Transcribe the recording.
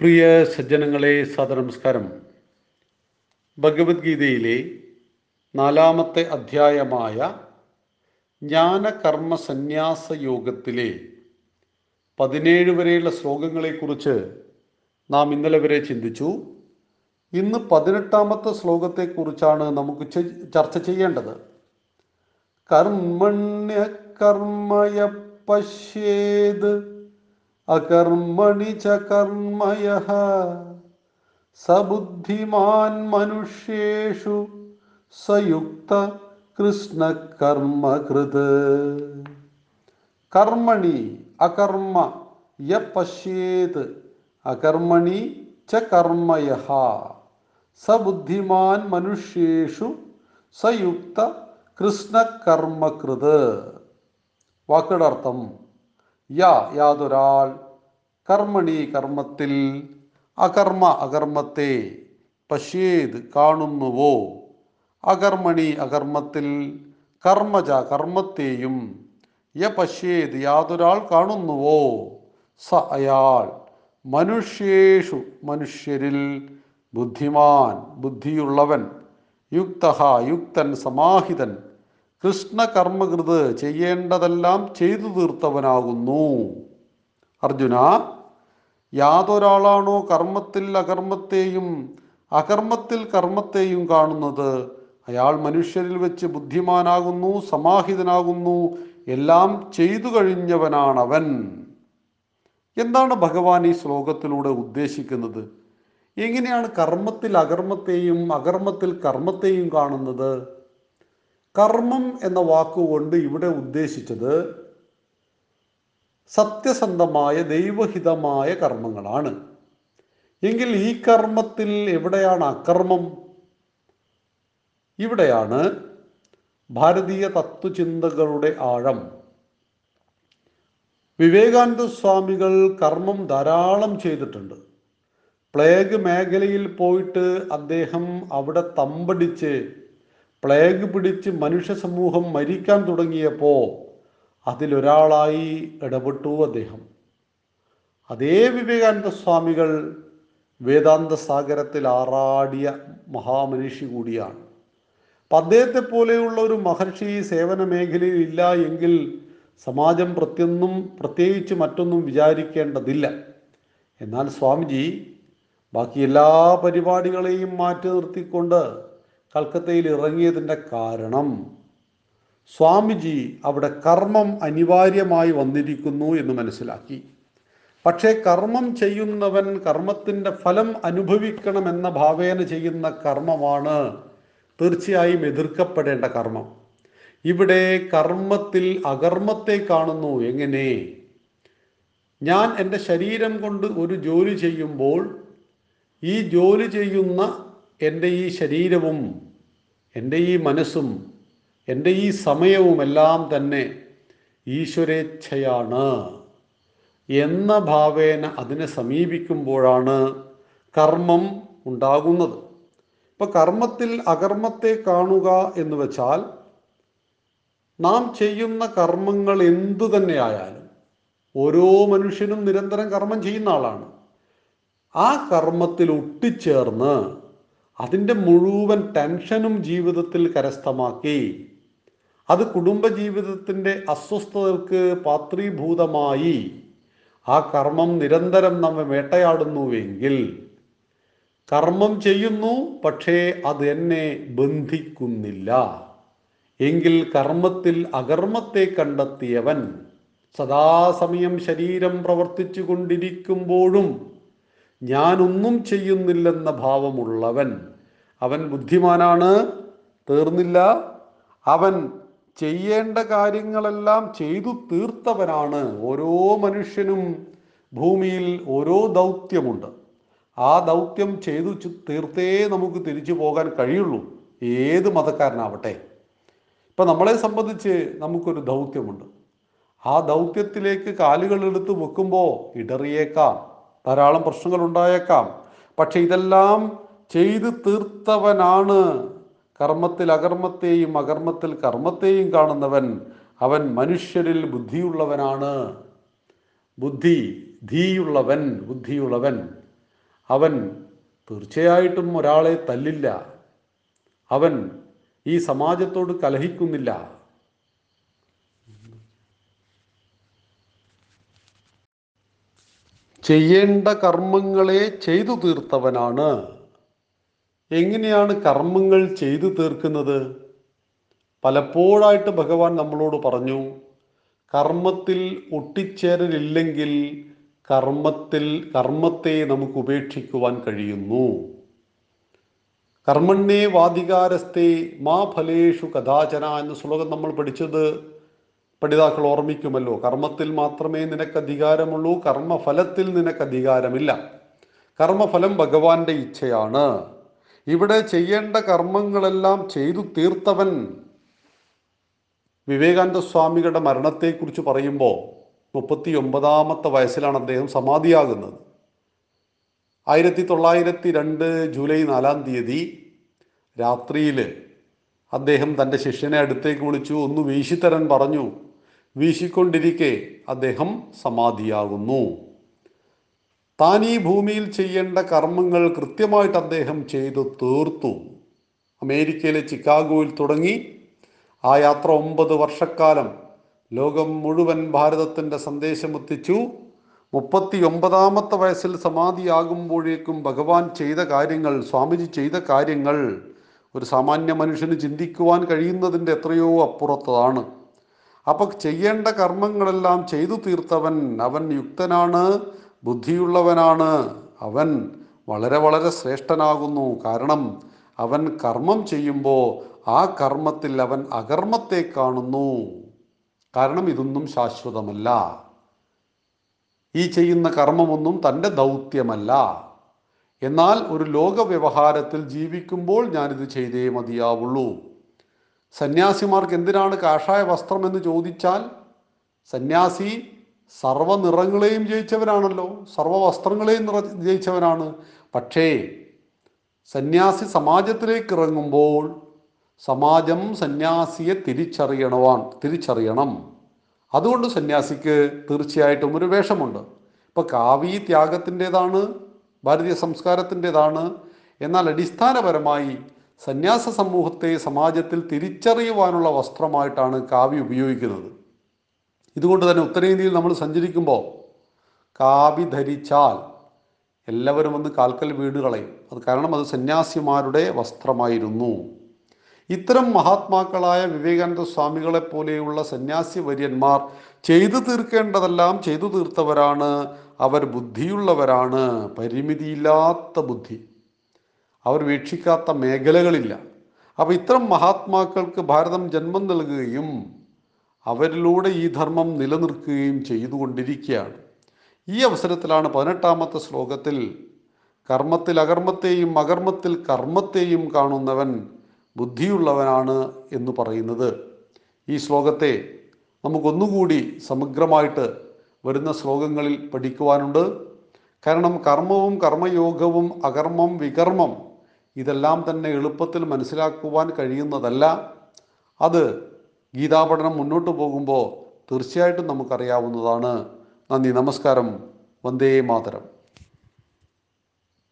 പ്രിയ സജ്ജനങ്ങളെ സദനമസ്കാരം ഭഗവത്ഗീതയിലെ നാലാമത്തെ അധ്യായമായ ജ്ഞാനകർമ്മ സന്യാസ യോഗത്തിലെ പതിനേഴ് വരെയുള്ള ശ്ലോകങ്ങളെക്കുറിച്ച് നാം ഇന്നലെ വരെ ചിന്തിച്ചു. ഇന്ന് പതിനെട്ടാമത്തെ ശ്ലോകത്തെക്കുറിച്ചാണ് നമുക്ക് ചർച്ച ചെയ്യേണ്ടത്. കർമ്മണ്യ കർമ്മയ പശ്യേത് അകർമ്മണി ച കർമ്മയ സബുദ്ധിമാൻ മനുഷ്യേഷു സയുക്ത കൃഷ്ണകർമ്മകൃത്. കർമ്മണി അകർമ്മ യ പശ്യേത് അകർമ്മണി ച കർമ്മയ സബുദ്ധിമാൻ മനുഷ്യേഷു സയുക്ത കൃഷ്ണകർമ്മകൃത്. വാക്കുകളുടെ അർത്ഥം യാ യാതൊരാൾ കർമ്മണി കർമ്മത്തിൽ അകർമ്മ അകർമ്മത്തെ പശ്യേത് കാണുന്നുവോ? അകർമ്മണി അകർമ്മത്തിൽ കർമ്മജ കർമ്മത്തെയും യ പശ്യേത് യാതൊരാൾ കാണുന്നുവോ? സ അയാൾ മനുഷ്യേഷു മനുഷ്യരിൽ ബുദ്ധിമാൻ ബുദ്ധിയുള്ളവൻ യുക്ത യുക്തൻ സമാഹിതൻ. കൃഷ്ണകർമ്മകൃത് ചെയ്യേണ്ടതെല്ലാം ചെയ്തു തീർത്തവനാകുന്നു. അർജുന യാതൊരാളാണോ കർമ്മത്തിൽ അകർമ്മത്തെയും അകർമ്മത്തിൽ കർമ്മത്തെയും കാണുന്നത്? അയാൾ മനുഷ്യരിൽ വെച്ച് ബുദ്ധിമാനാകുന്നു സമാഹിതനാകുന്നു എല്ലാം ചെയ്തു കഴിഞ്ഞവനാണവൻ. എന്താണ് ഭഗവാൻ ഈ ശ്ലോകത്തിലൂടെ ഉദ്ദേശിക്കുന്നത്? എങ്ങനെയാണ് കർമ്മത്തിൽ അകർമ്മത്തെയും അകർമ്മത്തിൽ കർമ്മത്തെയും കാണുന്നത്? കർമ്മം എന്ന വാക്കുകൊണ്ട് ഇവിടെ ഉദ്ദേശിച്ചത് സത്യസന്ധമായ ദൈവഹിതമായ കർമ്മങ്ങളാണ്. എങ്കിൽ ഈ കർമ്മത്തിൽ എവിടെയാണ് അകർമ്മം? ഇവിടെയാണ് ഭാരതീയ തത്വചിന്തകളുടെ ആഴം. വിവേകാനന്ദ സ്വാമികൾ കർമ്മം ധാരാളം ചെയ്തിട്ടുണ്ട്. പ്ലേഗ് മേഖലയിൽ പോയിട്ട് അദ്ദേഹം അവിടെ തമ്പടിച്ച് പ്ലേഗ് പിടിച്ച് മനുഷ്യ സമൂഹം മരിക്കാൻ തുടങ്ങിയപ്പോൾ അതിലൊരാളായി ഇടപെട്ടു അദ്ദേഹം. അതേ വിവേകാനന്ദ സ്വാമികൾ വേദാന്ത സാഗരത്തിൽ ആറാടിയ മഹാമനുഷ്യ കൂടിയാണ്. അപ്പം അദ്ദേഹത്തെ പോലെയുള്ള ഒരു മഹർഷി സേവന മേഖലയിൽ ഇല്ല എങ്കിൽ സമാജം പ്രത്യൊന്നും പ്രത്യേകിച്ച് മറ്റൊന്നും വിചാരിക്കേണ്ടതില്ല. എന്നാൽ സ്വാമിജി ബാക്കി എല്ലാ പരിപാടികളെയും മാറ്റി നിർത്തിക്കൊണ്ട് കൽക്കത്തയിൽ ഇറങ്ങിയതിന്റെ കാരണം സ്വാമിജി അവിടെ കർമ്മം അനിവാര്യമായി വന്നിരിക്കുന്നു എന്ന് മനസ്സിലാക്കി. പക്ഷേ കർമ്മം ചെയ്യുന്നവൻ കർമ്മത്തിന്റെ ഫലം അനുഭവിക്കണമെന്ന ഭാവേന ചെയ്യുന്ന കർമ്മമാണ് തീർച്ചയായും എതിർക്കപ്പെടേണ്ട കർമ്മം. ഇവിടെ കർമ്മത്തിൽ അകർമ്മത്തെ കാണുന്നു. എങ്ങനെ? ഞാൻ എന്റെ ശരീരം കൊണ്ട് ഒരു ജോലി ചെയ്യുമ്പോൾ ഈ ജോലി ചെയ്യുന്ന എന്റെ ഈ ശരീരവും എന്റെ ഈ മനസ്സും എന്റെ ഈ സമയവുമെല്ലാം തന്നെ ഈശ്വരേച്ഛയാണ് എന്ന ഭാവേന അതിനെ സമീപിക്കുമ്പോഴാണ് കർമ്മം ഉണ്ടാകുന്നത്. ഇപ്പം കർമ്മത്തിൽ അകർമ്മത്തെ കാണുക എന്ന് വെച്ചാൽ നാം ചെയ്യുന്ന കർമ്മങ്ങൾ എന്തു തന്നെയായാലും ഓരോ മനുഷ്യനും നിരന്തരം കർമ്മം ചെയ്യുന്ന ആളാണ്. ആ കർമ്മത്തിൽ ഒട്ടിച്ചേർന്ന് അതിന്റെ മുഴുവൻ ടെൻഷനും ജീവിതത്തിൽ കരസ്ഥമാക്കി. അത് കുടുംബജീവിതത്തിന്റെ അസ്വസ്ഥതകൾക്ക് പാത്രീഭൂതമായി. ആ കർമ്മം നിരന്തരം നമ്മെ വേട്ടയാടുന്നുവെങ്കിൽ കർമ്മം ചെയ്യുന്നു പക്ഷേ അത് എന്നെ ബന്ധിക്കുന്നില്ല. എങ്കിൽ കർമ്മത്തിൽ അകർമ്മത്തെ കണ്ടെത്തിയവൻ സദാസമയം ശരീരം പ്രവർത്തിച്ചു കൊണ്ടിരിക്കുമ്പോഴും ഞാനൊന്നും ചെയ്യുന്നില്ലെന്ന ഭാവമുള്ളവൻ അവൻ ബുദ്ധിമാനാണ് തീർന്നില്ല. അവൻ ചെയ്യേണ്ട കാര്യങ്ങളെല്ലാം ചെയ്തു തീർത്തവനാണ്. ഓരോ മനുഷ്യനും ഭൂമിയിൽ ഓരോ ദൗത്യമുണ്ട്. ആ ദൗത്യം ചെയ്തു തീർത്തേ നമുക്ക് തിരിച്ചു പോകാൻ കഴിയുള്ളൂ. ഏത് മതക്കാരനാവട്ടെ. ഇപ്പം നമ്മളെ സംബന്ധിച്ച് നമുക്കൊരു ദൗത്യമുണ്ട്. ആ ദൗത്യത്തിലേക്ക് കാലുകൾ എടുത്ത് വെക്കുമ്പോൾ ഇടറിയേക്കാം. ധാരാളം പ്രശ്നങ്ങൾ ഉണ്ടായേക്കാം. പക്ഷെ ഇതെല്ലാം ചെയ്തു തീർത്തവനാണ്. കർമ്മത്തിൽ അകർമ്മത്തെയും അകർമ്മത്തിൽ കർമ്മത്തെയും കാണുന്നവൻ. അവൻ മനുഷ്യരിൽ ബുദ്ധിയുള്ളവനാണ്. ബുദ്ധി ധീയുള്ളവൻ ബുദ്ധിയുള്ളവൻ. അവൻ തീർച്ചയായിട്ടും ഒരാളെ തല്ലില്ല. അവൻ ഈ സമാജത്തോട് കലഹിക്കുന്നില്ല. ചെയ്യേണ്ട കർമ്മങ്ങളെ ചെയ്തു തീർത്തവനാണ്. എങ്ങനെയാണ് കർമ്മങ്ങൾ ചെയ്തു തീർക്കുന്നത്? പലപ്പോഴായിട്ട് ഭഗവാൻ നമ്മളോട് പറഞ്ഞു കർമ്മത്തിൽ ഒട്ടിച്ചേരലില്ലെങ്കിൽ കർമ്മത്തിൽ കർമ്മത്തെ നമുക്ക് ഉപേക്ഷിക്കുവാൻ കഴിയുന്നു. കർമ്മണ്യേ വാധികാരസ്ഥേ മാ ഫലേഷു കഥാചന എന്ന ശ്ലോകം നമ്മൾ പഠിച്ചത് പഠിതാക്കൾ ഓർമ്മിക്കുമല്ലോ. കർമ്മത്തിൽ മാത്രമേ നിനക്ക് അധികാരമുള്ളൂ കർമ്മഫലത്തിൽ നിനക്ക് അധികാരമില്ല. കർമ്മഫലം ഭഗവാന്റെ ഇച്ഛയാണ്. ഇവിടെ ചെയ്യേണ്ട കർമ്മങ്ങളെല്ലാം ചെയ്തു തീർത്തവൻ വിവേകാനന്ദ സ്വാമികളുടെ മരണത്തെക്കുറിച്ച് പറയുമ്പോൾ മുപ്പത്തി ഒമ്പതാമത്തെ വയസ്സിലാണ് അദ്ദേഹം സമാധിയാകുന്നത്. ആയിരത്തി തൊള്ളായിരത്തി രണ്ട് ജൂലൈ നാലാം തീയതി രാത്രിയിൽ അദ്ദേഹം തന്റെ ശിഷ്യനെ അടുത്തേക്ക് വിളിച്ചു. ഒന്ന് വീശിത്തരൻ പറഞ്ഞു വീശിക്കൊണ്ടിരിക്കെ അദ്ദേഹം സമാധിയാകുന്നു. താൻ ഈ ഭൂമിയിൽ ചെയ്യേണ്ട കർമ്മങ്ങൾ കൃത്യമായിട്ട് അദ്ദേഹം ചെയ്തു തീർത്തു. അമേരിക്കയിലെ ചിക്കാഗോയിൽ തുടങ്ങി. ആ യാത്ര ഒമ്പത് വർഷക്കാലം ലോകം മുഴുവൻ ഭാരതത്തിന്റെ സന്ദേശമെത്തിച്ചു. മുപ്പത്തി ഒമ്പതാമത്തെ വയസ്സിൽ സമാധിയാകുമ്പോഴേക്കും ഭഗവാൻ ചെയ്ത കാര്യങ്ങൾ സ്വാമിജി ചെയ്ത കാര്യങ്ങൾ ഒരു സാമാന്യ മനുഷ്യന് ചിന്തിക്കുവാൻ കഴിയുന്നതിന്റെ എത്രയോ അപ്പുറത്തതാണ് അപ്പം ചെയ്യേണ്ട കർമ്മങ്ങളെല്ലാം ചെയ്തു തീർത്തവൻ അവൻ യുക്തനാണ്. ബുദ്ധിയുള്ളവനാണ്. അവൻ വളരെ വളരെ ശ്രേഷ്ഠനാകുന്നു. കാരണം അവൻ കർമ്മം ചെയ്യുമ്പോൾ ആ കർമ്മത്തിൽ അവൻ അകർമ്മത്തെ കാണുന്നു. കാരണം ഇതൊന്നും ശാശ്വതമല്ല. ഈ ചെയ്യുന്ന കർമ്മമൊന്നും തന്റെ ദൗത്യമല്ല. എന്നാൽ ഒരു ലോക വ്യവഹാരത്തിൽ ജീവിക്കുമ്പോൾ ഞാനിത് ചെയ്തേ മതിയാവുള്ളൂ. സന്യാസിമാർക്ക് എന്തിനാണ് കാഷായ വസ്ത്രം എന്ന് ചോദിച്ചാൽ സന്യാസി സർവ നിറങ്ങളെയും ജയിച്ചവനാണല്ലോ സർവ വസ്ത്രങ്ങളെയും നിറ ജയിച്ചവനാണ് പക്ഷേ സന്യാസി സമാജത്തിലേക്ക് ഇറങ്ങുമ്പോൾ സമാജം സന്യാസിയെ തിരിച്ചറിയണവാൻ തിരിച്ചറിയണം. അതുകൊണ്ട് സന്യാസിക്ക് തീർച്ചയായിട്ടും ഒരു വേഷമുണ്ട്. ഇപ്പൊ കാവി ത്യാഗത്തിന്റെതാണ് ഭാരതീയ സംസ്കാരത്തിന്റെതാണ്. എന്നാൽ അടിസ്ഥാനപരമായി സന്യാസ സമൂഹത്തെ സമാജത്തിൽ തിരിച്ചറിയുവാനുള്ള വസ്ത്രമായിട്ടാണ് കാവി ഉപയോഗിക്കുന്നത്. ഇതുകൊണ്ട് തന്നെ ഉത്തരേന്ത്യയിൽ നമ്മൾ സഞ്ചരിക്കുമ്പോൾ കാവി ധരിച്ചാൽ എല്ലാവരും വന്ന് കാൽക്കൽ വീട് കളയും അത് കാരണം അത് സന്യാസിമാരുടെ വസ്ത്രമായിരുന്നു. ഇത്തരം മഹാത്മാക്കളായ വിവേകാനന്ദ സ്വാമികളെ പോലെയുള്ള സന്യാസി വര്യന്മാർ ചെയ്തു തീർക്കേണ്ടതെല്ലാം ചെയ്തു തീർത്തവരാണ്. അവർ ബുദ്ധിയുള്ളവരാണ്. പരിമിതിയില്ലാത്ത ബുദ്ധി. അവർ വീക്ഷിക്കാത്ത മേഖലകളില്ല. അപ്പോൾ ഇത്തരം മഹാത്മാക്കൾക്ക് ഭാരതം ജന്മം നൽകുകയും അവരിലൂടെ ഈ ധർമ്മം നിലനിർത്തുകയും ചെയ്തുകൊണ്ടിരിക്കുകയാണ്. ഈ അവസരത്തിലാണ് പതിനെട്ടാമത്തെ ശ്ലോകത്തിൽ കർമ്മത്തിൽ അകർമ്മത്തെയും അകർമ്മത്തിൽ കർമ്മത്തെയും കാണുന്നവൻ ബുദ്ധിയുള്ളവനാണ് എന്ന് പറയുന്നത്. ഈ ശ്ലോകത്തെ നമുക്കൊന്നുകൂടി സമഗ്രമായിട്ട് വരുന്ന ശ്ലോകങ്ങളിൽ പഠിക്കുവാനുണ്ട്. കാരണം കർമ്മവും കർമ്മയോഗവും അകർമ്മം വികർമ്മം ഇതെല്ലാം തന്നെ എളുപ്പത്തിൽ മനസ്സിലാക്കുവാൻ കഴിയുന്നതല്ല. അത് ഗീതാപഠനം മുന്നോട്ട് പോകുമ്പോൾ തീർച്ചയായിട്ടും നമുക്കറിയാവുന്നതാണ്. നന്ദി. നമസ്കാരം. വന്ദേ മാതരം.